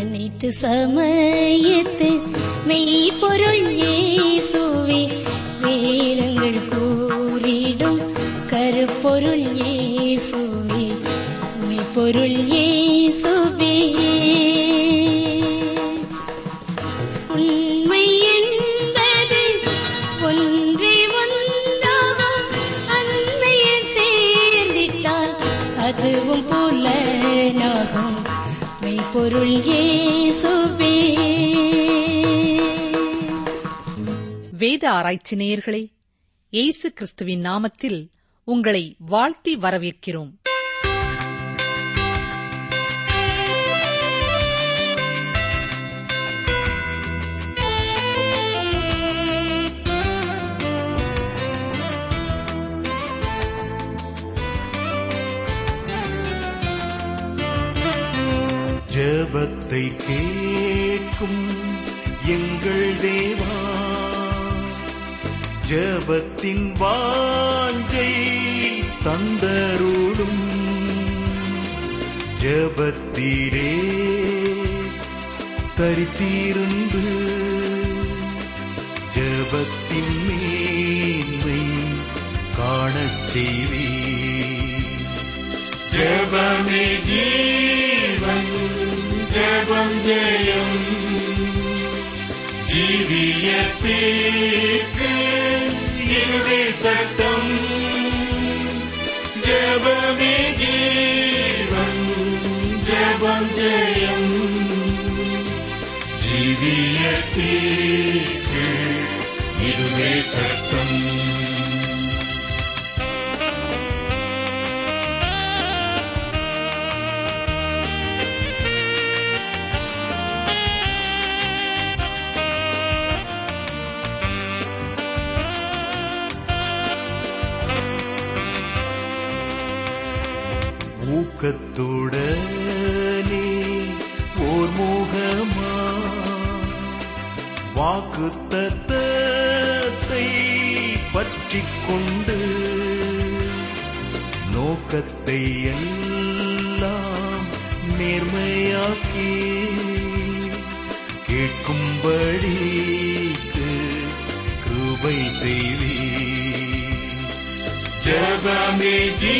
அனைத்து சமயத்து மெய்ப்பொருள் இயேசுவே ஆராய்ச்சி நேயர்களே இயேசு கிறிஸ்துவின் நாமத்தில் உங்களை வாழ்த்தி வரவேற்கிறோம். ஜெபத்தை கேட்கும் எங்கள் தேவா ஜபத்தின் வாஞ்சை தந்தருளும். ஜெபத்தீரே தரித்திருந்து ஜபத்தின் மேன்மை காணச் செய்வே ஜபமே ஜீவன் ஜபம் ஜெயம். ஜீவியத்திற்கு सप्तम् जीवन् जीव जयम् जीवयते इमे सप्तम् ஊக்கத்துடனே ஓர் முகமா வாக்கு தத்தத்தை பற்றி கொண்டு நோக்கத்தை எல்லாம் நேர்மையாக்கி கேட்கும்படிக்கு கிருபை செய்வி ஜபமே ஜீ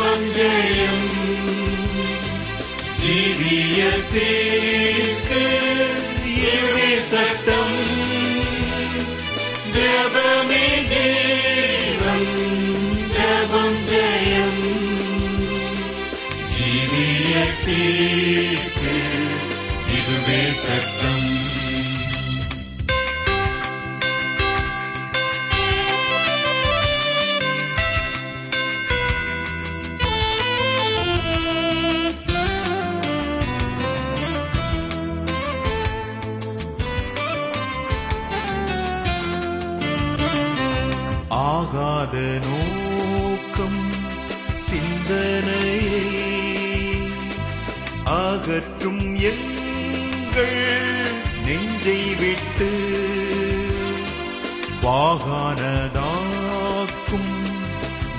पञ्जयम् जीवीयते यमे चगमि நோக்கம் சிந்தனையை அகற்றும் எங்கள் நெஞ்சை விட்டு வாகானதாக்கும்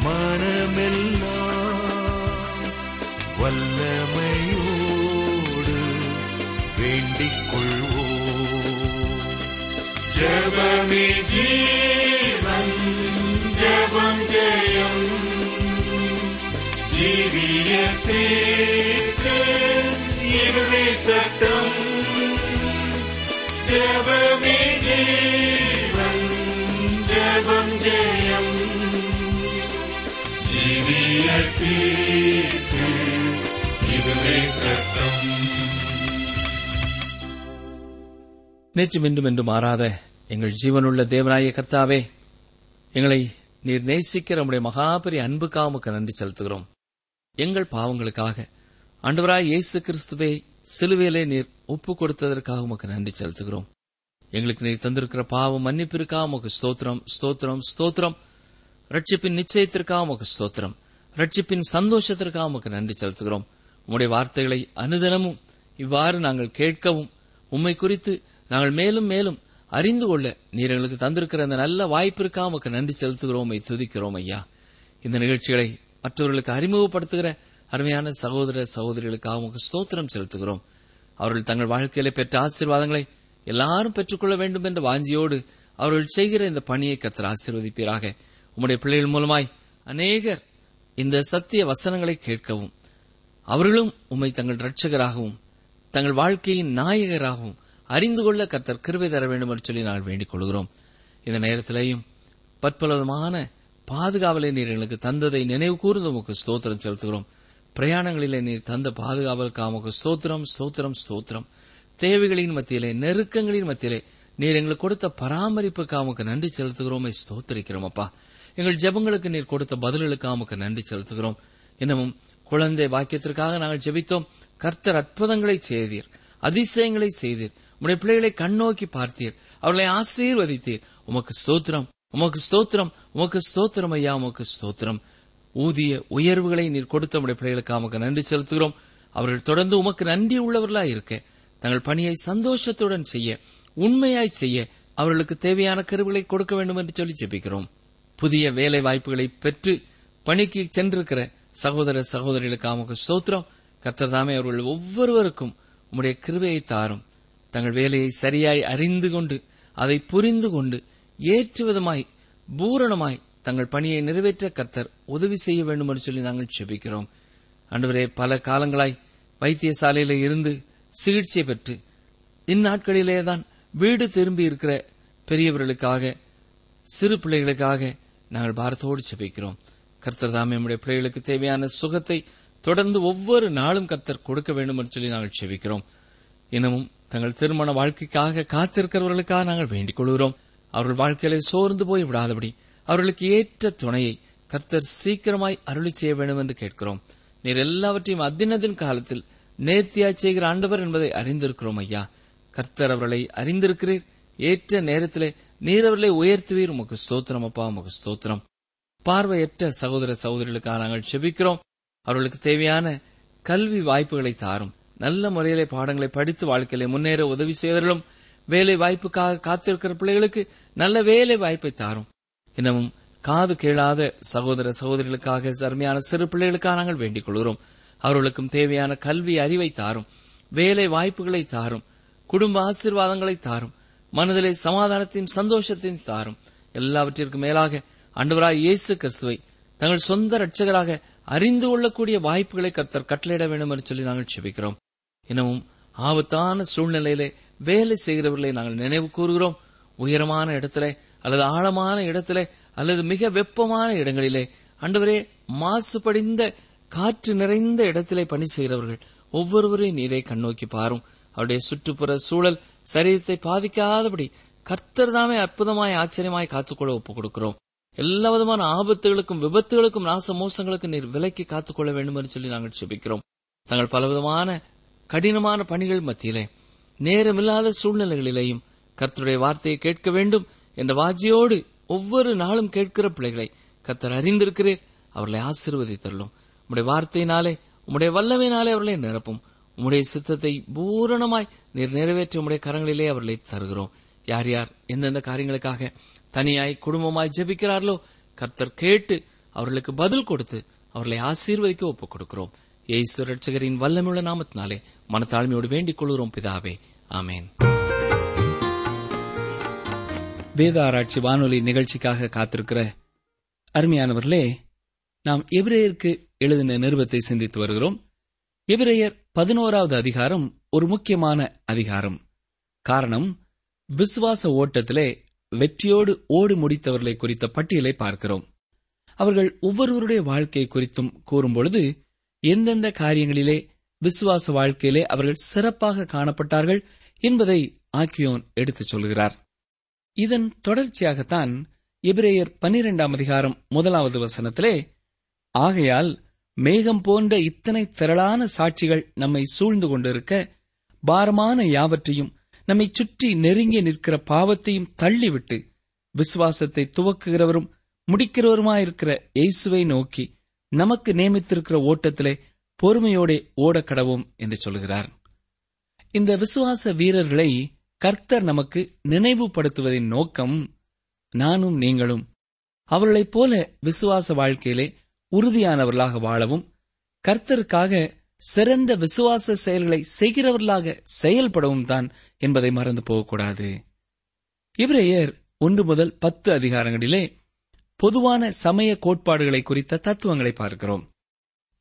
மனமெல்லாம் வல்லமையோடு வேண்டிக் கொள்வோம் ஜபமே ஜீவன் ஜபம் ஜெயம். ஜீவியத்திற்கு இதுவே சட்டம் ஜபமே ஜீவன் ஜபம் ஜெயம் ஜீவியத்திற்கு இதுவே சட்டம் நேற்றும் இன்றும் என்று மாறாத எங்கள் ஜீவனுள்ள தேவனாய கர்த்தாவே எங்களை நீர் நேசிக்கிற நம்முடைய மகாபெரிய அன்புக்காக உமக்கு நன்றி செலுத்துகிறோம். எங்கள் பாவங்களுக்காக. அண்டவராய் இயேசு கிறிஸ்துவை சிலுவையிலே நீர் ஒப்பு கொடுத்ததற்காக உமக்கு நன்றி செலுத்துகிறோம். எங்களுக்கு நீர் தந்திருக்கிற பாவம் மன்னிப்பிற்காக உமக்கு ஸ்தோத்திரம் ஸ்தோத்திரம் ஸ்தோத்திரம். ரட்சிப்பின் நிச்சயத்திற்காக உமக்கு ஸ்தோத்திரம். ரட்சிப்பின் சந்தோஷத்திற்காக உமக்கு நன்றி செலுத்துகிறோம். உம்முடைய வார்த்தைகளை அனுதினமும் இவ்வாறு நாங்கள் கேட்கவும் உம்மை குறித்து நாங்கள் மேலும் மேலும் அறிந்து கொள்ள நீர் எங்களுக்கு தந்திருக்கிற அந்த நல்ல வாய்ப்பிற்காக உமக்கு நன்றி செலுத்துகிறோம் துதிக்கிறோம் ஐயா. இந்த நிகழ்ச்சிகளை மற்றவர்களுக்கு அறிமுகப்படுத்துகிற அருமையான சகோதர சகோதரிகளுக்காக ஸ்தோத்திரம் செலுத்துகிறோம். அவர்கள் தங்கள் வாழ்க்கையில பெற்ற ஆசீர்வாதங்களை எல்லாரும் பெற்றுக்கொள்ள வேண்டும் என்ற வாஞ்சியோடு அவர்கள் செய்கிற இந்த பணியை கத்தர் ஆசீர்வதிப்பீராக. உம்முடைய பிள்ளைகள் மூலமாய் அநேகர் இந்த சத்திய வசனங்களை கேட்கவும் அவர்களும் உம்மை தங்கள் ரட்சகராகவும் தங்கள் வாழ்க்கையின் நாயகராகவும் அறிந்து கொள்ள கத்தர் கிருபை தர வேண்டும் என்று சொல்லி நாங்கள் வேண்டிக் கொள்கிறோம். இந்த நேரத்திலேயும் பற்பலவிதமான பாதுகாவலை நீர் எங்களுக்கு தந்ததை நினைவு கூர்ந்து உமக்கு ஸ்தோத்திரம் செலுத்துகிறோம். பிரயாணங்களிலே நீர் தந்த பாதுகாவலுக்காக உமக்கு ஸ்தோத்திரம் ஸ்தோத்திரம் ஸ்தோத்திரம். தேவைகளின் மத்தியிலே நெருக்கங்களின் மத்தியிலே நீர் எங்களுக்கு கொடுத்த பராமரிப்புக்காக உமக்கு நன்றி செலுத்துகிறோம். ஸ்தோத்திரிக்கிறோம் அப்பா. எங்கள் ஜெபங்களுக்கு நீர் கொடுத்த பதில்களுக்காக உமக்கு நன்றி செலுத்துகிறோம். இன்னமும் குழந்தை வாக்கியத்திற்காக நாங்கள் ஜெபித்தோம். கர்த்தர் அற்புதங்களை செய்தீர். அதிசயங்களை செய்தீர். உடைய பிள்ளைகளை கண்ணோக்கி பார்த்தீர். அவர்களை ஆசீர்வதித்தீர். உமக்கு ஸ்தோத்திரம். உமக்கு ஸ்தோத்திரம் உமக்கு ஸ்தோத்திரம் ஐயா உமக்கு ஸ்தோத்திரம். ஊதிய உயர்வுகளை நீர் கொடுத்த உடைய பிள்ளைகளுக்கு உமக்கு நன்றி செலுத்துகிறோம். அவர்கள் தொடர்ந்து உமக்கு நன்றி உள்ளவர்களாய் இருக்க தங்கள் பணியை சந்தோஷத்துடன் செய்ய உண்மையாய் செய்ய அவர்களுக்கு தேவையான கருவிகளை கொடுக்க வேண்டும் என்று சொல்லி ஜெபிக்கிறோம். புதிய வேலை வாய்ப்புகளை பெற்று பணிக்கு சென்றிருக்கிற சகோதர சகோதரிகளுக்கு உமக்கு ஸ்தோத்திரம். கத்தர்தாமே அவர்கள் ஒவ்வொருவருக்கும் உம்முடைய கிருவையை தாரும். தங்கள் வேலையை சரியாய் அறிந்து கொண்டு அதை புரிந்து கொண்டு ஏற்றுவதுமாய் பூரணமாய் தங்கள் பணியை நிறைவேற்ற கர்த்தர் உதவி செய்ய வேண்டும் என்று சொல்லி நாங்கள் செபிக்கிறோம் அன்றுவரே பல காலங்களாய் வைத்தியசாலையில இருந்து சிகிச்சை பெற்று இந்நாட்களிலேதான் வீடு திரும்பி இருக்கிற பெரியவர்களுக்காக சிறு பிள்ளைகளுக்காக நாங்கள் பாரத்தோடு செபிக்கிறோம் கர்த்தர் தாம் நம்முடைய பிள்ளைகளுக்கு தேவையான சுகத்தை தொடர்ந்து ஒவ்வொரு நாளும் கர்த்தர் கொடுக்க வேண்டும் என்று சொல்லி நாங்கள் செபிக்கிறோம் இன்னமும் தங்கள் திருமண வாழ்க்கைக்காக காத்திருக்கிறவர்களுக்காக நாங்கள் வேண்டிக் கொள்கிறோம். அவர்கள் வாழ்க்கையில சோர்ந்து போய் விடாதபடி அவர்களுக்கு ஏற்ற துணையை கர்த்தர் சீக்கிரமாய் அருளி செய்ய வேண்டும் என்று கேட்கிறோம். நீர் எல்லாவற்றையும் அத்தினதின் காலத்தில் நேர்த்தியாய் செய்கிற ஆண்டவர் என்பதை அறிந்திருக்கிறோம் ஐயா. கர்த்தர் அவர்களை அறிந்திருக்கிறீர். ஏற்ற நேரத்திலே நீர் அவர்களை உயர்த்துவீர். உமக்கு ஸ்தோத்திரம் அப்பா உமக்கு ஸ்தோத்திரம். பார்வையற்ற சகோதர சகோதரிகளுக்காக நாங்கள் செபிக்கிறோம். அவர்களுக்கு தேவையான கல்வி வாய்ப்புகளை தாரும். நல்ல முறையிலே பாடங்களை படித்து வாழ்க்கையில முன்னேற உதவி செய்வர்களும் வேலை வாய்ப்புக்காக காத்திருக்கிற பிள்ளைகளுக்கு நல்ல வேலை வாய்ப்பை தாரும். இன்னமும் காது கேளாத சகோதர சகோதரிகளுக்காக அருமையான சிறு பிள்ளைகளுக்காக நாங்கள் வேண்டிக் கொள்கிறோம். அவர்களுக்கும் தேவையான கல்வி அறிவை தாரும். வேலை வாய்ப்புகளை தாரும். குடும்ப ஆசீர்வாதங்களை தாரும். மனதிலே சமாதானத்தையும் சந்தோஷத்தையும் தாரும். எல்லாவற்றிற்கும் மேலாக அண்டவராய் இயேசு கிறிஸ்துவை தங்கள் சொந்த ரட்சகராக அறிந்து கொள்ளக்கூடிய வாய்ப்புகளை கர்த்தர் கட்டளையிட வேண்டும் என்று சொல்லி நாங்கள் செபிக்கிறோம். இன்னமும் ஆபத்தான சூழ்நிலையிலே வேலை செய்கிறவர்களை நாங்கள் நினைவு கூறுகிறோம். உயரமான இடத்திலே அல்லது ஆழமான இடத்திலே அல்லது மிக வெப்பமான இடங்களிலே அண்டவரே மாசுபடிந்த காற்று நிறைந்த இடத்திலே பணி செய்கிறவர்கள் ஒவ்வொருவரையும் நீரை கண்ணோக்கி பாரும். அவருடைய சுற்றுப்புற சூழல் சரீரத்தை பாதிக்காதபடி கர்த்தர் தாமே அற்புதமாய் ஆச்சரியமாய் காத்துக்கொள்ள ஒப்புக் கொடுக்கிறோம் எல்லா விதமான ஆபத்துகளுக்கும் விபத்துகளுக்கும் நாச மோசங்களுக்கும் நீர் விலைக்கு காத்துக்கொள்ள வேண்டும் என்று சொல்லி நாங்கள் செபிக்கிறோம் தங்கள் பலவிதமான கடினமான பணிகள் மத்தியிலே நேரமில்லாத சூழ்நிலைகளிலேயும் கர்த்தருடைய வார்த்தையை கேட்க வேண்டும் என்ற வாஜியோடு ஒவ்வொரு நாளும் கேட்கிற பிள்ளைகளை கர்த்தர் அறிந்திருக்கிறீர். அவர்களை ஆசீர்வதித்தருளும். உம்முடைய வார்த்தையினாலே உம்முடைய வல்லமையினாலே அவர்களை நிரப்பும். உம்முடைய சித்தத்தை பூரணமாய் நீர் நிறைவேற்றி உம்முடைய கரங்களிலே அவர்களை தருகிறோம். யார் யார் எந்தெந்த காரியங்களுக்காக தனியாய் குடும்பமாய் ஜெபிக்கிறார்களோ கர்த்தர் கேட்டு அவர்களுக்கு பதில் கொடுத்து அவர்களை ஆசீர்வதிக்க ஒப்புக் கொடுக்கிறோம் ஏசு ரட்சகரின் வல்லமுள்ள நாமத்தினாலே மனத்தாழ்மையோடு வேண்டிக் கொள்கிறோம் பிதாவே. ஆமேன். வேத ஆராய்ச்சி வானொலி நிகழ்ச்சிக்காக காத்திருக்கிற அருமையானவர்களே நாம் எபிரேயருக்கு எழுதின நிருபத்தை சிந்தித்து வருகிறோம். எபிரேயர் பதினோராவது அதிகாரம் ஒரு முக்கியமான அதிகாரம். காரணம் விசுவாச ஓட்டத்திலே வெற்றியோடு ஓடு முடித்தவர்களை குறித்த பட்டியலை பார்க்கிறோம். அவர்கள் ஒவ்வொருவருடைய வாழ்க்கை குறித்தும் கூறும்பொழுது எந்தெந்த காரியங்களிலே விசுவாச வாழ்க்கையிலே அவர்கள் சிறப்பாக காணப்பட்டார்கள் என்பதை ஆக்கியோன் எடுத்துச் சொல்கிறார். இதன் தொடர்ச்சியாகத்தான் இபிரேயர் பன்னிரெண்டாம் அதிகாரம் முதலாவது வசனத்திலே ஆகையால் மேகம் போன்ற இத்தனை திரளான சாட்சிகள் நம்மை சூழ்ந்து கொண்டிருக்க பாரமான யாவற்றையும் நம்மை சுற்றி நெருங்கி நிற்கிற பாவத்தையும் தள்ளிவிட்டு விசுவாசத்தை துவக்குகிறவரும் முடிக்கிறவருமாயிருக்கிற இயேசுவை நோக்கி நமக்கு நியமித்திருக்கிற ஓட்டத்திலே பொறுமையோடே ஓடக்கடவும் என்று சொல்கிறார். இந்த விசுவாச வீரர்களை கர்த்தர் நமக்கு நினைவுபடுத்துவதின் நோக்கம் நானும் நீங்களும். அவர்களைப் போல விசுவாச வாழ்க்கையிலே உறுதியானவர்களாக வாழவும் கர்த்தருக்காக சிறந்த விசுவாச செயல்களை செய்கிறவர்களாக செயல்படவும் தான் என்பதை மறந்து போகக்கூடாது. இவரையர் ஒன்று முதல் பத்து அதிகாரங்களிலே பொதுவான சமய கோட்பாடுகளை குறித்த தத்துவங்களை பார்க்கிறோம்.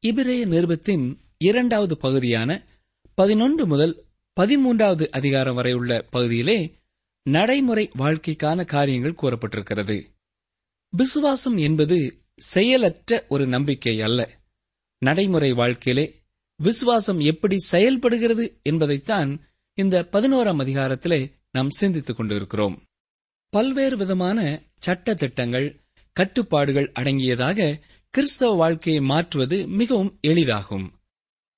இபிரேய நிருபத்தின் இரண்டாவது பகுதியான பதினொன்று முதல் பதிமூன்றாவது அதிகாரம் வரை உள்ள பகுதியிலே நடைமுறை வாழ்க்கைக்கான காரியங்கள் கூறப்பட்டிருக்கிறது. விசுவாசம் என்பது செயலற்ற ஒரு நம்பிக்கை அல்ல. நடைமுறை வாழ்க்கையிலே விசுவாசம் எப்படி செயல்படுகிறது என்பதைத்தான் இந்த பதினோராம் அதிகாரத்திலே நாம் சிந்தித்துக் கொண்டிருக்கிறோம். பல்வேறு விதமான சட்ட திட்டங்கள் கட்டுப்பாடுகள் அடங்கியதாக கிறிஸ்தவ வாழ்க்கையை மாற்றுவது மிகவும் எளிதாகும்.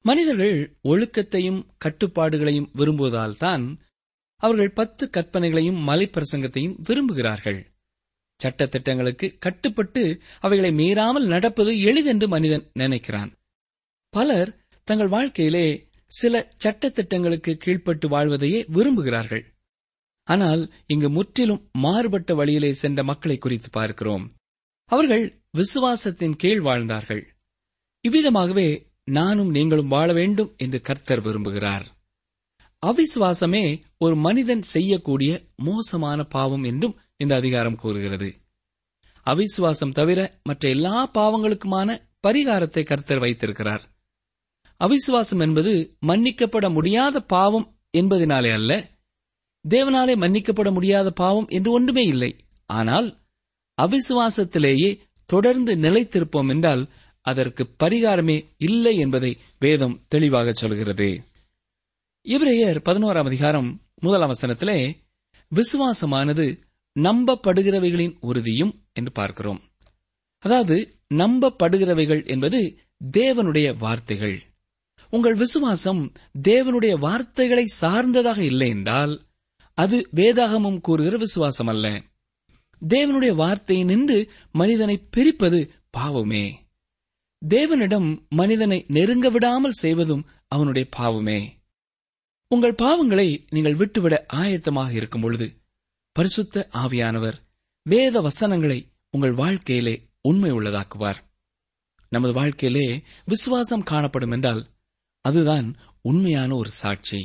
மனிதர்கள் ஒழுக்கத்தையும் கட்டுப்பாடுகளையும் விரும்புவதால் தான் அவர்கள் பத்து கற்பனைகளையும் மலைப்பிரசங்கத்தையும் விரும்புகிறார்கள். சட்டத்திட்டங்களுக்கு கட்டுப்பட்டு அவைகளை மீறாமல் நடப்பது எளிதென்று மனிதன் நினைக்கிறான். பலர் தங்கள் வாழ்க்கையிலே சில சட்டத்திட்டங்களுக்கு கீழ்ப்பட்டு வாழ்வதையே விரும்புகிறார்கள். ஆனால் இங்கு முற்றிலும் மாறுபட்ட வழியிலே சென்ற மக்களை குறித்து பார்க்கிறோம். அவர்கள் விசுவாசத்தின் கீழ் வாழ்ந்தார்கள். இவ்விதமாகவே நானும் நீங்களும் வாழ வேண்டும் என்று கர்த்தர் விரும்புகிறார். அவிசுவாசமே ஒரு மனிதன் செய்யக்கூடிய மோசமான பாவம் என்றும் இந்த அதிகாரம் கூறுகிறது. அவிசுவாசம் தவிர மற்ற எல்லா பாவங்களுக்குமான பரிகாரத்தை கர்த்தர் வைத்திருக்கிறார். அவிசுவாசம் என்பது மன்னிக்கப்பட முடியாத பாவம் என்பதினாலே அல்ல தேவனாலே மன்னிக்கப்பட முடியாத பாவம் என்று ஒன்றுமே இல்லை. ஆனால் அவிசுவாசத்திலேயே தொடர்ந்து நிலைத்திருப்போம் என்றால் அதற்கு பரிகாரமே இல்லை என்பதை வேதம் தெளிவாக சொல்கிறது. இவரையர் பதினோராம் அதிகாரம் முதல் அவசரத்திலே விசுவாசமானது நம்பப்படுகிறவைகளின் உறுதியும் என்று பார்க்கிறோம். அதாவது நம்பப்படுகிறவைகள் என்பது தேவனுடைய வார்த்தைகள். உங்கள் விசுவாசம் தேவனுடைய வார்த்தைகளை சார்ந்ததாக இல்லை என்றால் அது வேதாகமம் கூறுகிற விசுவாசம் அல்ல தேவனுடைய வார்த்தையை நின்று மனிதனை பிரிப்பது பாவமே. தேவனிடம் மனிதனை நெருங்க விடாமல் செய்வதும் அவனுடைய பாவமே. உங்கள் பாவங்களை நீங்கள் விட்டுவிட ஆயத்தமாக இருக்கும் பொழுது பரிசுத்த ஆவியானவர் வேத வசனங்களை உங்கள் வாழ்க்கையிலே உண்மை உள்ளதாக்குவார். நமது வாழ்க்கையிலே விசுவாசம் காணப்படும் என்றால் அதுதான் உண்மையான ஒரு சாட்சி.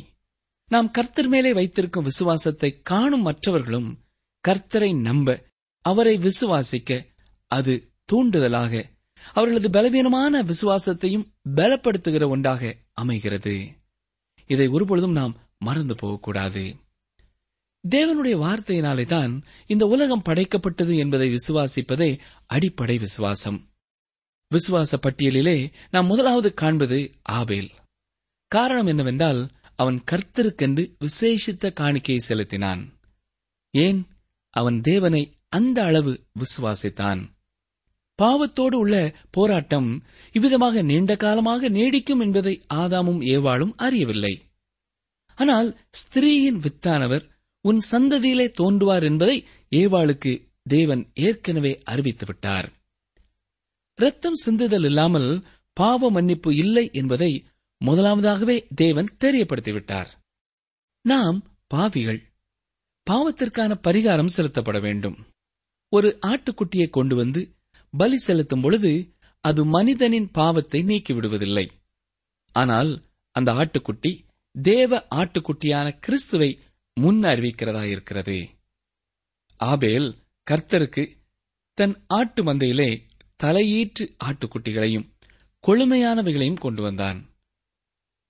நாம் கர்த்தர் மேலே வைத்திருக்கும் விசுவாசத்தை காணும் மற்றவர்களும் கர்த்தரை நம்ப அவரை விசுவாசிக்க அது தூண்டுதலாக அவர்களது பலவீனமான விசுவாசத்தையும் பலப்படுத்துகிற ஒன்றாக அமைகிறது. இதை ஒருபொழுதும் நாம் மறந்து போகக்கூடாது. தேவனுடைய வார்த்தையினாலே தான் இந்த உலகம் படைக்கப்பட்டது என்பதை விசுவாசிப்பதே அடிப்படை விசுவாசம். விசுவாச பட்டியலிலே நாம் முதலாவது காண்பது ஆபேல். காரணம் என்னவென்றால் அவன் கர்த்தருக்கென்று விசேஷித்த காணிக்கையை செலுத்தினான். ஏன்? அவன் தேவனை அந்த அளவு விசுவாசித்தான். பாவத்தோடு உள்ள போராட்டம் இவ்விதமாக நீண்ட காலமாக நீடிக்கும் என்பதை ஆதாமும் ஏவாளும் அறியவில்லை. ஆனால் ஸ்திரீயின் வித்தானவர் உன் சந்ததியிலே தோன்றுவார் என்பதை ஏவாளுக்கு தேவன் ஏற்கனவே அறிவித்து விட்டார். இரத்தம் சிந்துதல் இல்லாமல் பாவ மன்னிப்பு இல்லை என்பதை முதலாவதாகவே தேவன் தெரியப்படுத்திவிட்டார் நாம் பாவிகள். பாவத்திற்கான பரிகாரம் செலுத்தப்பட வேண்டும். ஒரு ஆட்டுக்குட்டியை கொண்டு வந்து பலி செலுத்தும் பொழுது அது மனிதனின் பாவத்தை நீக்கிவிடுவதில்லை. ஆனால் அந்த ஆட்டுக்குட்டி தேவ ஆட்டுக்குட்டியான கிறிஸ்துவை முன் அறிவிக்கிறதாயிருக்கிறது ஆபேல் கர்த்தருக்கு தன் ஆட்டு மந்தையிலே தலையீற்று ஆட்டுக்குட்டிகளையும் கொழுமையானவைகளையும் கொண்டு வந்தான்.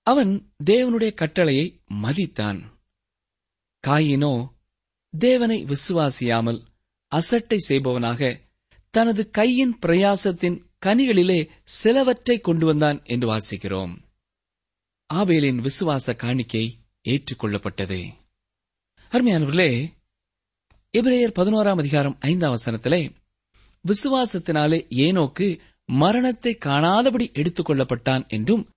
அவன் தேவனுடைய கட்டளையை மதித்தான். காயினோ தேவனை விசுவாசியாமல் அசட்டை செய்பவனாக தனது கையின் பிரயாசத்தின் கனிகளிலே சிலவற்றை கொண்டு வந்தான் என்று வாசிக்கிறோம். ஆபேலின் விசுவாச காணிக்கை ஏற்றுக்கொள்ளப்பட்டது. அருமையானவர்களே எபிரேயர் பதினோராம் அதிகாரம் ஐந்தாம் வசனத்திலே விசுவாசத்தினாலே ஏனோக்கு மரணத்தை காணாதபடி எடுத்துக் கொள்ளப்பட்டான் என்றும்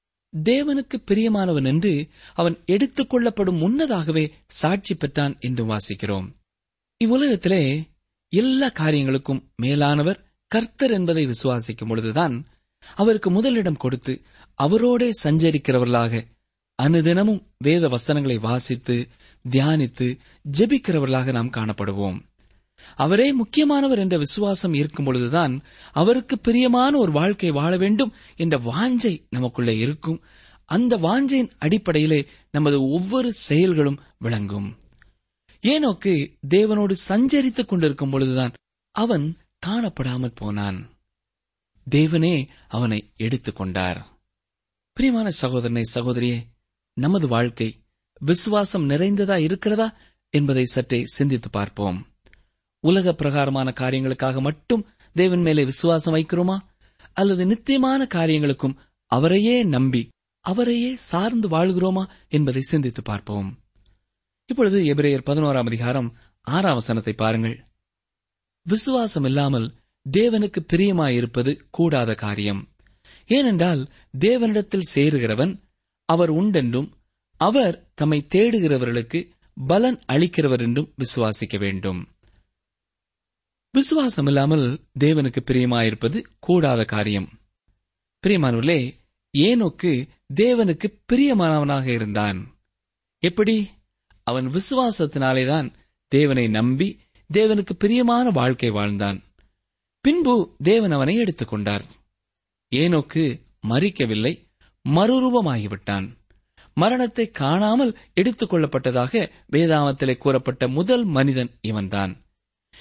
தேவனுக்கு பிரியமானவன் என்று அவன் எடுத்துக் கொள்ளப்படும் முன்னதாகவே சாட்சி பெற்றான் என்றும் வாசிக்கிறோம். இவ்வுலகத்திலே எல்லா காரியங்களுக்கும் மேலானவர் கர்த்தர் என்பதை விசுவாசிக்கும் பொழுதுதான் அவருக்கு முதலிடம் கொடுத்து அவரோடே சஞ்சரிக்கிறவர்களாக அனுதினமும் வேத வசனங்களை வாசித்து தியானித்து ஜெபிக்கிறவர்களாக நாம் காணப்படுவோம். அவரே முக்கியமானவர் என்ற விசுவாசம் இருக்கும் பொழுதுதான் அவருக்கு பிரியமான ஒரு வாழ்க்கை வாழ வேண்டும் என்ற வாஞ்சை நமக்குள்ளே இருக்கும். அந்த வாஞ்சையின் அடிப்படையிலே நமது ஒவ்வொரு செயல்களும் விளங்கும். ஏனோக்கு தேவனோடு சஞ்சரித்துக் கொண்டிருக்கும் பொழுதுதான் அவன் காணப்படாமல் போனான். தேவனே அவனை எடுத்துக் கொண்டார். பிரியமான சகோதரனை சகோதரியே நமது வாழ்க்கை விசுவாசம் நிறைந்ததா இருக்கிறதா என்பதை சற்றே சிந்தித்து பார்ப்போம். உலக பிரகாரமான காரியங்களுக்காக மட்டும் தேவன் மேலே விசுவாசம் வைக்கிறோமா? அல்லது நித்தியமான காரியங்களுக்கும் அவரையே நம்பி அவரையே சார்ந்து வாழ்கிறோமா என்பதை சிந்தித்து பார்ப்போம். இப்பொழுது எபிரேயர் பதினோராம் அதிகாரம் ஆறாம் வசனத்தை பாருங்கள். விசுவாசம் இல்லாமல் தேவனுக்கு பிரியமாயிருப்பது கூடாத காரியம். ஏனென்றால் தேவனிடத்தில் சேருகிறவன் அவர் உண்டென்றும் அவர் தம்மை தேடுகிறவர்களுக்கு பலன் அளிக்கிறவர் என்றும் விசுவாசிக்க வேண்டும். விசுவாசம் இல்லாமல் தேவனுக்கு பிரியமாயிருப்பது கூடாத காரியம். பிரியமானவர்களே ஏனோக்கு தேவனுக்கு பிரியமானவனாக இருந்தான். எப்படி? அவன் விசுவாசத்தினாலேதான் தேவனை நம்பி தேவனுக்கு பிரியமான வாழ்க்கை வாழ்ந்தான். பின்பு தேவன் அவனை எடுத்துக்கொண்டார். ஏனோக்கு மறிக்கவில்லை மறுரூபமாகிவிட்டான். மரணத்தை காணாமல் எடுத்துக் கொள்ளப்பட்டதாக வேதாமத்திலே கூறப்பட்ட முதல் மனிதன் இவன்தான்.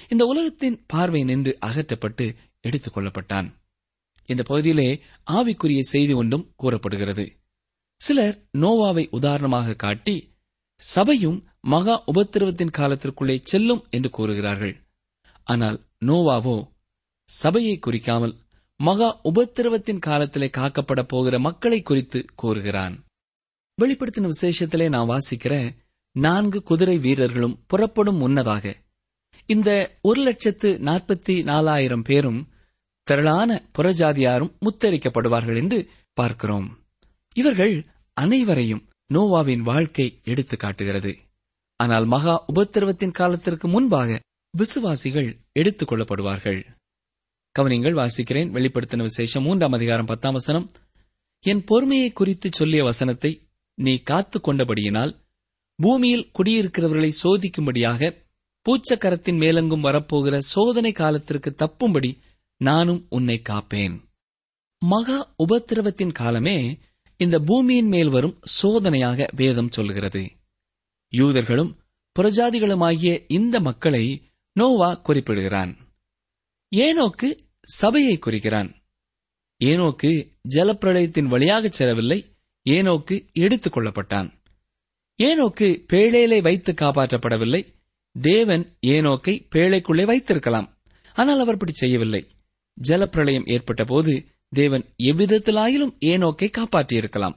இந்த உலகத்தின் பார்வை நின்று அகற்றப்பட்டு எடுத்துக் கொள்ளப்பட்டான். இந்த பகுதியிலே ஆவிக்குரிய செய்தி ஒன்றும் கூறப்படுகிறது. சிலர் நோவாவை உதாரணமாக காட்டி சபையும் மகா உபத்திரவத்தின் காலத்திற்குள்ளே செல்லும் என்று கூறுகிறார்கள். ஆனால் நோவாவோ சபையை குறிக்காமல் மகா உபத்திரவத்தின் காலத்திலே காக்கப்பட போகிற மக்களை குறித்து கூறுகிறான். வெளிப்படுத்தின விசேஷத்திலே நான் வாசிக்கிற நான்கு குதிரை வீரர்களும் புறப்படும் முன்னதாக இந்த ஒரு லட்சத்து நாற்பத்தி நாலாயிரம் பேரும் திரளான புறஜாதியாரும் முத்தரிக்கப்படுவார்கள் என்று பார்க்கிறோம். இவர்கள் அனைவரையும் நோவாவின் வாழ்க்கை எடுத்து காட்டுகிறது. ஆனால் மகா உபத்திரவத்தின் காலத்திற்கு முன்பாக விசுவாசிகள் எடுத்துக் கொள்ளப்படுவார்கள். கவனிங்கள் வாசிக்கிறேன் வெளிப்படுத்தின விசேஷம் மூன்றாம் அதிகாரம் பத்தாம் வசனம். என் பொறுமையை குறித்து சொல்லிய வசனத்தை நீ காத்துக் கொண்டபடியினால் பூமியில் குடியிருக்கிறவர்களை சோதிக்கும்படியாக பூச்சக்கரத்தின் மேலெங்கும் வரப்போகிற சோதனை காலத்திற்கு தப்பும்படி நானும் உன்னை காப்பேன். மகா உபத்திரவத்தின் காலமே இந்த பூமியின் மேல் வரும் சோதனையாக வேதம் சொல்கிறது யூதர்களும் புறஜாதிகளுமாகிய இந்த மக்களை நோவா குறிப்பிடுகிறான். ஏனோக்கு சபையை குறிக்கிறான். ஏனோக்கு ஜலப்பிரளயத்தின் வழியாகச் செல்லவில்லை ஏனோக்கு எடுத்துக் கொள்ளப்பட்டான். ஏனோக்கு பேழையிலே வைத்து காப்பாற்றப்படவில்லை தேவன் ஏனோக்கை பேழைக்குள்ளே வைத்திருக்கலாம். ஆனால் அவர் அப்படி செய்யவில்லை. ஜலப்பிரளயம் ஏற்பட்ட போது தேவன் எவ்விதத்திலாயிலும் ஏனோக்கை காப்பாற்றியிருக்கலாம்.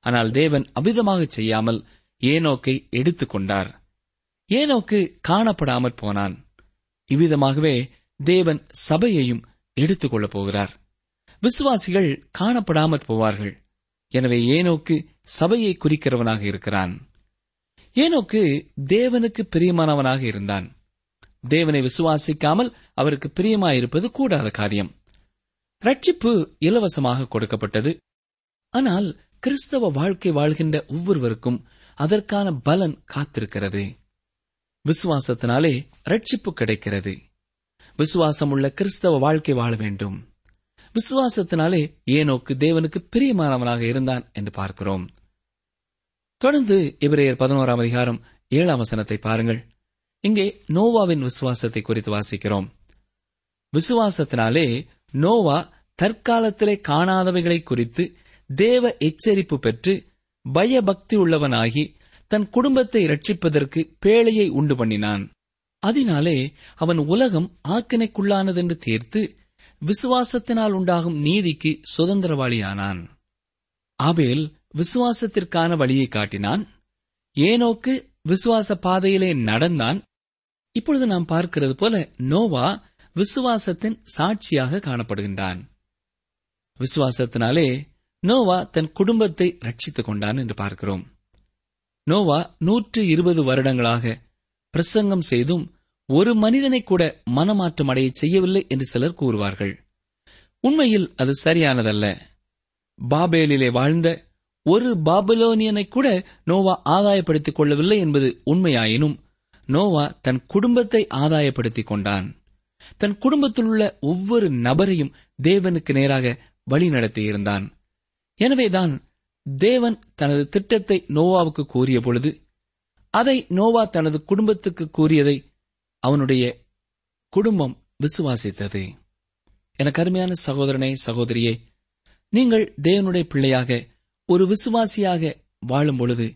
ஆனால் தேவன் அவ்விதமாக செய்யாமல் ஏனோக்கை எடுத்துக் கொண்டார் ஏனோக்கு காணப்படாமற் போனான். இவ்விதமாகவே தேவன் சபையையும் எடுத்துக் கொள்ளப் போகிறார். விசுவாசிகள் காணப்படாமற் போவார்கள். எனவே ஏனோக்கு சபையை குறிக்கிறவனாக இருக்கிறான். ஏனோக்கு தேவனுக்கு பிரியமானவனாக இருந்தான். தேவனை விசுவாசிக்காமல் அவருக்கு பிரியமாயிருப்பது கூடாத காரியம். ரட்சிப்பு இலவசமாக கொடுக்கப்பட்டது. ஆனால் கிறிஸ்தவ வாழ்க்கை வாழ்கின்ற ஒவ்வொருவருக்கும் அதற்கான பலன் காத்திருக்கிறது. விசுவாசத்தினாலே ரட்சிப்பு கிடைக்கிறது. விசுவாசம் உள்ள கிறிஸ்தவ வாழ்க்கை வாழ வேண்டும். விசுவாசத்தினாலே ஏனோக்கு தேவனுக்கு பிரியமானவனாக இருந்தான் என்று பார்க்கிறோம். தொடர்ந்து இவரையர் பதினோராம் அதிகாரம் ஏழாம் வசனத்தை பாருங்கள். இங்கே நோவாவின் விசுவாசத்தை குறித்து வாசிக்கிறோம். விசுவாசத்தினாலே நோவா தற்காலத்திலே காணாதவைகளை குறித்து தேவ எச்சரிப்பு பெற்று பயபக்தி உள்ளவனாகி தன் குடும்பத்தை ரட்சிப்பதற்கு பேழையை உண்டு பண்ணினான். அதனாலே அவன் உலகம் ஆக்கினைக்குள்ளானதென்று தீர்த்து விசுவாசத்தினால் உண்டாகும் நீதிக்கு சுதந்திரவாளியானான். ஆபேல் விசுவாசத்திற்கான வழியை காட்டினான். ஏனோக்கு விசுவாச பாதையிலே நடந்தான். இப்பொழுது நாம் பார்க்கிறது போல நோவா விசுவாசத்தின் சாட்சியாக காணப்படுகின்றான். விசுவாசத்தினாலே நோவா தன் குடும்பத்தை ரட்சித்துக் கொண்டான் என்று பார்க்கிறோம். நோவா நூற்று இருபது வருடங்களாக பிரசங்கம் செய்தும் ஒரு மனிதனை கூட மனமாற்றம் அடைய செய்யவில்லை என்று சிலர் கூறுவார்கள். உண்மையில் அது சரியானதல்ல. பாபேலிலே வாழ்ந்த ஒரு பாபிலோனியனை கூட நோவா ஆதாயப்படுத்திக் கொள்ளவில்லை என்பது உண்மையாயினும் நோவா தன் குடும்பத்தை ஆதாயப்படுத்திக் கொண்டான். தன் குடும்பத்தில் உள்ள ஒவ்வொரு நபரையும் தேவனுக்கு நேராக வழிநடத்தியிருந்தான் எனவேதான் தேவன் தனது திட்டத்தை நோவாவுக்கு கூறிய பொழுது அதை நோவா தனது குடும்பத்துக்கு கூறியதை அவனுடைய குடும்பம் விசுவாசித்தது. எனக்கு அருமையான சகோதரனே சகோதரியே நீங்கள் தேவனுடைய பிள்ளையாக ஒரு விசுவாசியாக வாழும் பொழுது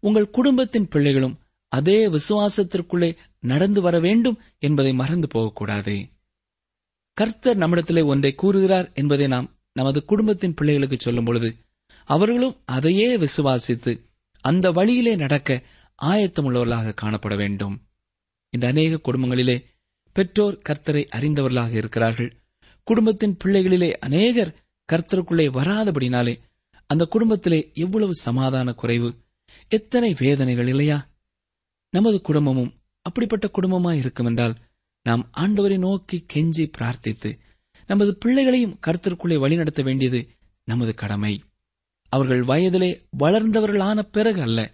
உங்கள் குடும்பத்தின் பிள்ளைகளும் அதே விசுவாசத்திற்குள்ளே நடந்து வர வேண்டும் என்பதை மறந்து போகக்கூடாது. கர்த்தர் நம்மிடத்திலே ஒன்றை கூறுகிறார் என்பதை நாம் நமது குடும்பத்தின் பிள்ளைகளுக்கு சொல்லும் பொழுது அவர்களும் அதையே விசுவாசித்து அந்த வழியிலே நடக்க ஆயத்தமுள்ளவர்களாக காணப்பட வேண்டும். இந்த அநேக குடும்பங்களிலே பெற்றோர் கர்த்தரை அறிந்தவர்களாக இருக்கிறார்கள். குடும்பத்தின் பிள்ளைகளிலே அநேகர் கர்த்தருக்குள்ளே வராதபடினாலே அந்த குடும்பத்திலே எவ்வளவு சமாதான குறைவு எத்தனை வேதனைகள் இல்லையா? நமது குடும்பமும் அப்படிப்பட்ட குடும்பமாய் இருக்கும் என்றால் நாம் ஆண்டவரை நோக்கி கெஞ்சி பிரார்த்தித்து நமது பிள்ளைகளையும் கர்த்தருக்குள்ளே வழிநடத்த வேண்டியது நமது கடமை. அவர்கள் வயதிலே வளர்ந்தவர்களான பிறகு அல்ல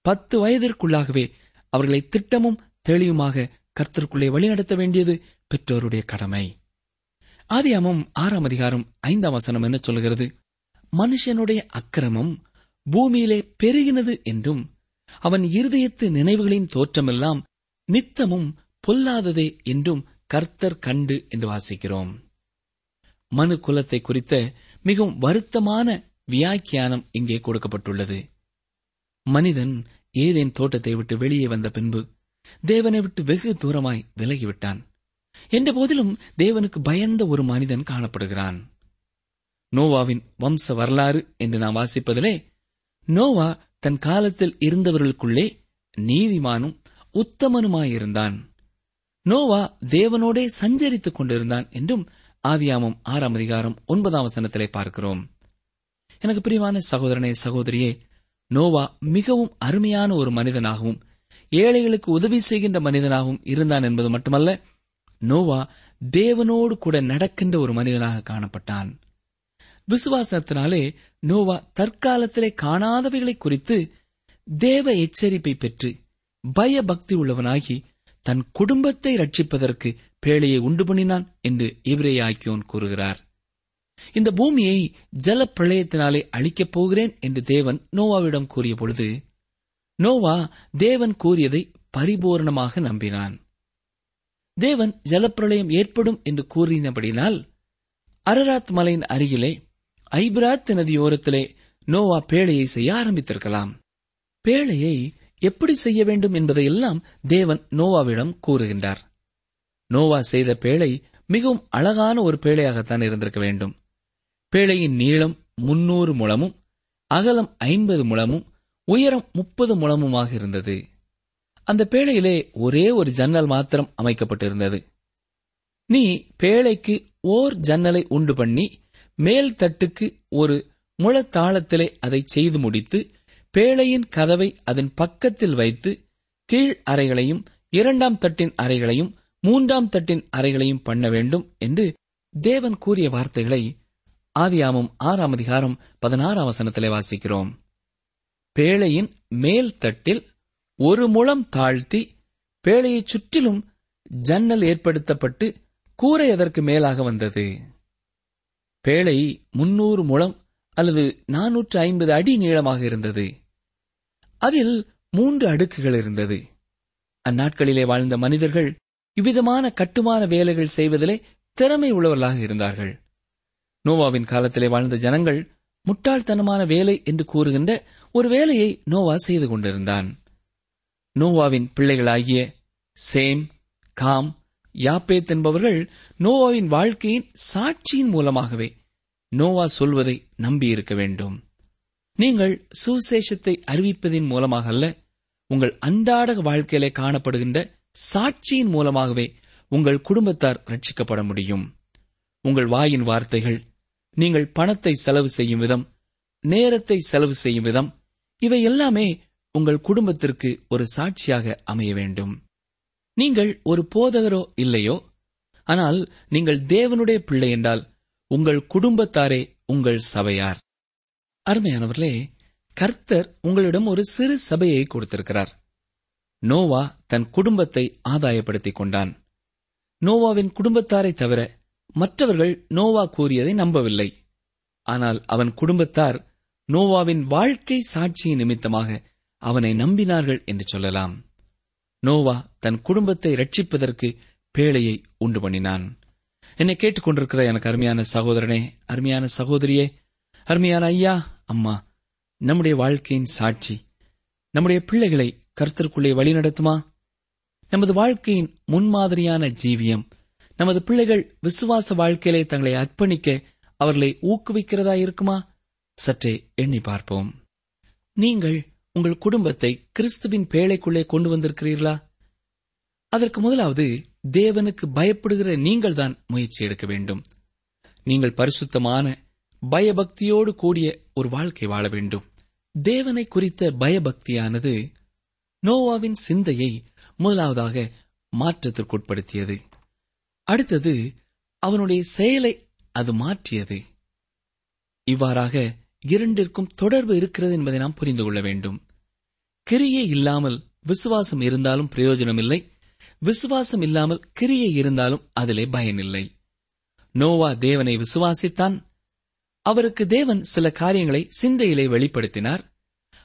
பத்து வயதிற்குள்ளாகவே அவர்களை திட்டமும் தெளிவுமாக கர்த்தருக்குள்ளே வழிநடத்த வேண்டியது பெற்றோருடைய கடமை. ஆதியாமம் ஆறாம் அதிகாரம் ஐந்தாம் வசனம் என்ன சொல்கிறது மனுஷனுடைய அக்கிரமம் பூமியிலே பெருகினது என்றும் அவன் இருதயத்து நினைவுகளின் தோற்றமெல்லாம் நித்தமும் பொல்லாததே என்றும் கர்த்தர் கண்டு என்று வாசிக்கிறோம். மனு குலத்தை குறித்த மிகவும் வருத்தமான வியாக்கியானம் இங்கே கொடுக்கப்பட்டுள்ளது. மனிதன் ஏதேன் தோட்டத்தை விட்டு வெளியே வந்த பின்பு தேவனை விட்டு வெகு தூரமாய் விலகிவிட்டான். என்ற போதிலும் தேவனுக்கு பயந்த ஒரு மனிதன் காணப்படுகிறான். நோவாவின் வம்ச வரலாறு என்று நாம் வாசிப்பதிலே நோவா தன் காலத்தில் இருந்தவர்களுக்குள்ளே நீதிமானும் உத்தமனுமாயிருந்தான். நோவா தேவனோடே சஞ்சரித்துக் கொண்டிருந்தான் என்றும் ஆவியாமம் ஆறாம் அதிகாரம் ஒன்பதாம் வசனத்திலே பார்க்கிறோம். எனக்கு பிரியமான சகோதரனே சகோதரியே நோவா மிகவும் அருமையான ஒரு மனிதனாகவும் ஏழைகளுக்கு உதவி செய்கின்ற மனிதனாகவும் இருந்தான் என்பது மட்டுமல்ல நோவா தேவனோடு கூட நடக்கின்ற ஒரு மனிதனாக காணப்பட்டான். விசுவாசத்தினாலே நோவா தற்காலத்திலே காணாதவைகளை குறித்து தேவ எச்சரிப்பை பெற்று பயபக்தி உள்ளவனாகி தன் குடும்பத்தை ரட்சிப்பதற்கு பேழையை உண்டு பண்ணினான் என்று இவரே ஆக்கியோன் கூறுகிறார். இந்த பூமியை ஜல பிரளயத்தினாலே அழிக்கப் போகிறேன் என்று தேவன் நோவாவிடம் கூறிய பொழுது நோவா தேவன் கூறியதை பரிபூர்ணமாக நம்பினான். தேவன் ஜலப்பிரளயம் ஏற்படும் என்று கூறினபடினால் அரராத் மலையின் அருகிலே ஐபிராத் நதியோரத்திலே நோவா பேழையை செய்ய ஆரம்பித்திருக்கலாம். பேழையை எப்படி செய்ய வேண்டும் என்பதையெல்லாம் தேவன் நோவாவிடம் கூறுகின்றார். நோவா செய்த பேழை மிகவும் அழகான ஒரு பேழையாகத்தான் இருந்திருக்க வேண்டும். பேழையின் நீளம் முன்னூறு முழமும் அகலம் ஐம்பது முழமும் உயரம் முப்பது முழமுமாக இருந்தது. அந்த பேழையிலே ஒரே ஒரு ஜன்னல் மாத்திரம் அமைக்கப்பட்டிருந்தது. நீ பேழைக்கு ஓர் ஜன்னலை உண்டு பண்ணி மேல் தட்டுக்கு ஒரு முழத்தாளத்திலே அதை செய்து முடித்து பேழையின் கதவை அதன் பக்கத்தில் வைத்து கீழ் அறைகளையும் இரண்டாம் தட்டின் அறைகளையும் மூன்றாம் தட்டின் அறைகளையும் பண்ண வேண்டும் என்று தேவன் கூறிய வார்த்தைகளை ஆதியாமும் ஆறாம் அதிகாரம் பதினாறாம் வசனத்திலே வாசிக்கிறோம். பேழையின் மேல் தட்டில் ஒரு முழம் தாழ்த்தி பேழையைச் சுற்றிலும் ஜன்னல் ஏற்படுத்தப்பட்டு கூரை அதற்கு மேலாக வந்தது. பேழை முன்னூறு முழம் அல்லது நானூற்று ஐம்பது அடி நீளமாக இருந்தது. அதில் மூன்று அடுக்குகள் இருந்தது. அந்நாட்களிலே வாழ்ந்த மனிதர்கள் இவ்விதமான கட்டுமான வேலைகள் செய்வதிலே திறமை உள்ளவர்களாக இருந்தார்கள். நோவாவின் காலத்திலே வாழ்ந்த ஜனங்கள் முட்டாள்தனமான வேலை என்று கூறுகின்ற ஒரு வேலையை நோவா செய்து கொண்டிருந்தான். நோவாவின் பிள்ளைகளாகிய சேம் காம் யாப்பேத் என்பவர்கள் நோவாவின் வாழ்க்கையின் சாட்சியின் மூலமாகவே நோவா சொல்வதை நம்பியிருக்க வேண்டும். நீங்கள் சுசேஷத்தை அறிவிப்பதின் மூலமாக அல்ல உங்கள் அன்றாட வாழ்க்கையிலே காணப்படுகின்ற சாட்சியின் மூலமாகவே உங்கள் குடும்பத்தார் ரட்சிக்கப்பட முடியும். உங்கள் வாயின் வார்த்தைகள் நீங்கள் பணத்தை செலவு செய்யும் விதம் நேரத்தை செலவு செய்யும் விதம் இவை எல்லாமே உங்கள் குடும்பத்திற்கு ஒரு சாட்சியாக அமைய வேண்டும். நீங்கள் ஒரு போதகரோ இல்லையோ? ஆனால் நீங்கள் தேவனுடைய பிள்ளை என்றால் உங்கள் குடும்பத்தாரே உங்கள் சபையார். அருமையானவர்களே கர்த்தர் உங்களிடம் ஒரு சிறு சபையை கொடுத்திருக்கிறார். நோவா தன் குடும்பத்தை ஆதாயப்படுத்திக் கொண்டான். நோவாவின் குடும்பத்தாரை தவிர மற்றவர்கள் நோவா கூறியதை நம்பவில்லை. ஆனால் அவன் குடும்பத்தார் நோவாவின் வாழ்க்கை சாட்சியின் நிமித்தமாக அவனை நம்பினார்கள் என்று சொல்லலாம். நோவா தன் குடும்பத்தை ரட்சிப்பதற்கு பேழையை உண்டு பண்ணினான். என்னை கேட்டுக்கொண்டிருக்கிற எனக்கு அருமையான சகோதரனே அருமையான சகோதரியே அருமையான ஐயா அம்மா நம்முடைய வாழ்க்கையின் சாட்சி. நம்முடைய பிள்ளைகளை கருத்திற்குள்ளே வழிநடத்துமா நமது வாழ்க்கையின் முன்மாதிரியான ஜீவியம் நமது பிள்ளைகள் விசுவாச வாழ்க்கையிலே தங்களை அர்ப்பணிக்க அவர்களை ஊக்குவிக்கிறதா இருக்குமா? சற்றே எண்ணி பார்ப்போம். நீங்கள் உங்கள் குடும்பத்தை கிறிஸ்துவின் பேழைக்குள்ளே கொண்டு வந்திருக்கிறீர்களா? அதற்கு முதலாவது தேவனுக்கு பயப்படுகிற நீங்கள்தான் முயற்சி எடுக்க வேண்டும். நீங்கள் பரிசுத்தமான பயபக்தியோடு கூடிய ஒரு வாழ்க்கை வாழ வேண்டும். தேவனை குறித்த பயபக்தியானது நோவாவின் சிந்தையை முதலாவதாக மாற்றத்திற்குட்படுத்தியது. அடுத்தது அவனுடைய செயலை அது மாற்றியது. இவ்வாறாக இரண்டிற்கும் தொடர்பு இருக்கிறது என்பதை நாம் புரிந்து கொள்ள வேண்டும். கிரியை இல்லாமல் விசுவாசம் இருந்தாலும் பிரயோஜனமில்லை. விசுவாசம் இல்லாமல் கிரியை இருந்தாலும் அதிலே பயனில்லை. நோவா தேவனை விசுவாசித்தான். அவருக்கு தேவன் சில காரியங்களை சிந்தையிலே வெளிப்படுத்தினார்.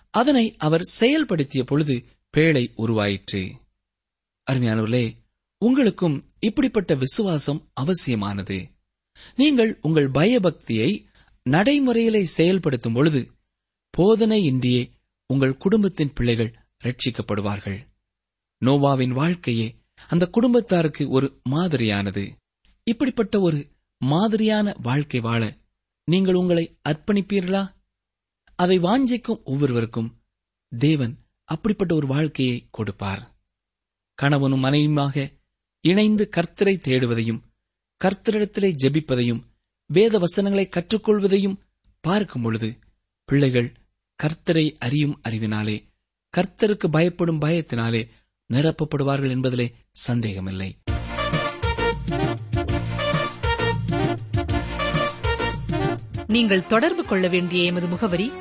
அதனை அவர் செயல்படுத்திய பொழுது பேழை உருவாயிற்று. அருமையானவர்களே உங்களுக்கும் இப்படிப்பட்ட விசுவாசம் அவசியமானது. நீங்கள் உங்கள் பயபக்தியை நடைமுறையிலே செயல்படுத்தும் பொழுது போதனையின்றியே உங்கள் குடும்பத்தின் பிள்ளைகள் ரட்சிக்கப்படுவார்கள் நோவாவின் வாழ்க்கையே அந்த குடும்பத்தாருக்கு ஒரு மாதிரியானது. இப்படிப்பட்ட ஒரு மாதிரியான வாழ்க்கை வாழ நீங்கள் உங்களை அர்ப்பணிப்பீர்களா? அதை வாஞ்சிக்கும் ஒவ்வொருவருக்கும் தேவன் அப்படிப்பட்ட ஒரு வாழ்க்கையை கொடுப்பார். கணவனும் மனைவியுமாக இணைந்து கர்த்தரை தேடுவதையும் கர்த்தரிடத்திலே ஜெபிப்பதையும் வேத வசனங்களை கற்றுக்கொள்வதையும் பார்க்கும் பொழுது பிள்ளைகள் கர்த்தரை அறியும் அறிவினாலே கர்த்தருக்கு பயப்படும் பயத்தினாலே நிரப்பப்படுவார்கள் என்பதிலே சந்தேகமில்லை. நீங்கள் தொடர்பு கொள்ள வேண்டிய எமது முகவரி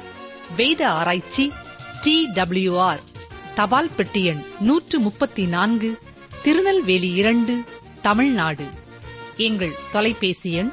வேத ஆராய்ச்சி டி ஆர் தபால் பெட்டி எண் நூற்று முப்பத்தி நான்கு திருநெல்வேலி இரண்டு தமிழ்நாடு. எங்கள் தொலைபேசி எண்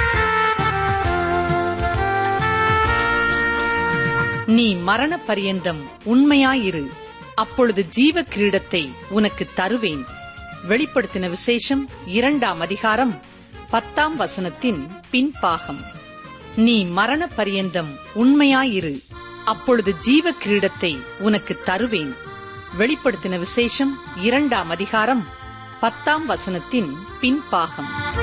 நீ மரண பரியந்தம் உண்மையாயிரு. அப்பொழுது ஜீவ கிரீடத்தை உனக்கு தருவேன். வெளிப்படுத்தின விசேஷம் இரண்டாம் அதிகாரம் பத்தாம் வசனத்தின் பின்பாகம். நீ மரண பரியந்தம் உண்மையாயிரு. அப்பொழுது ஜீவ கிரீடத்தை உனக்கு தருவேன். வெளிப்படுத்தின விசேஷம் இரண்டாம் அதிகாரம் பத்தாம் வசனத்தின் பின்பாகம்.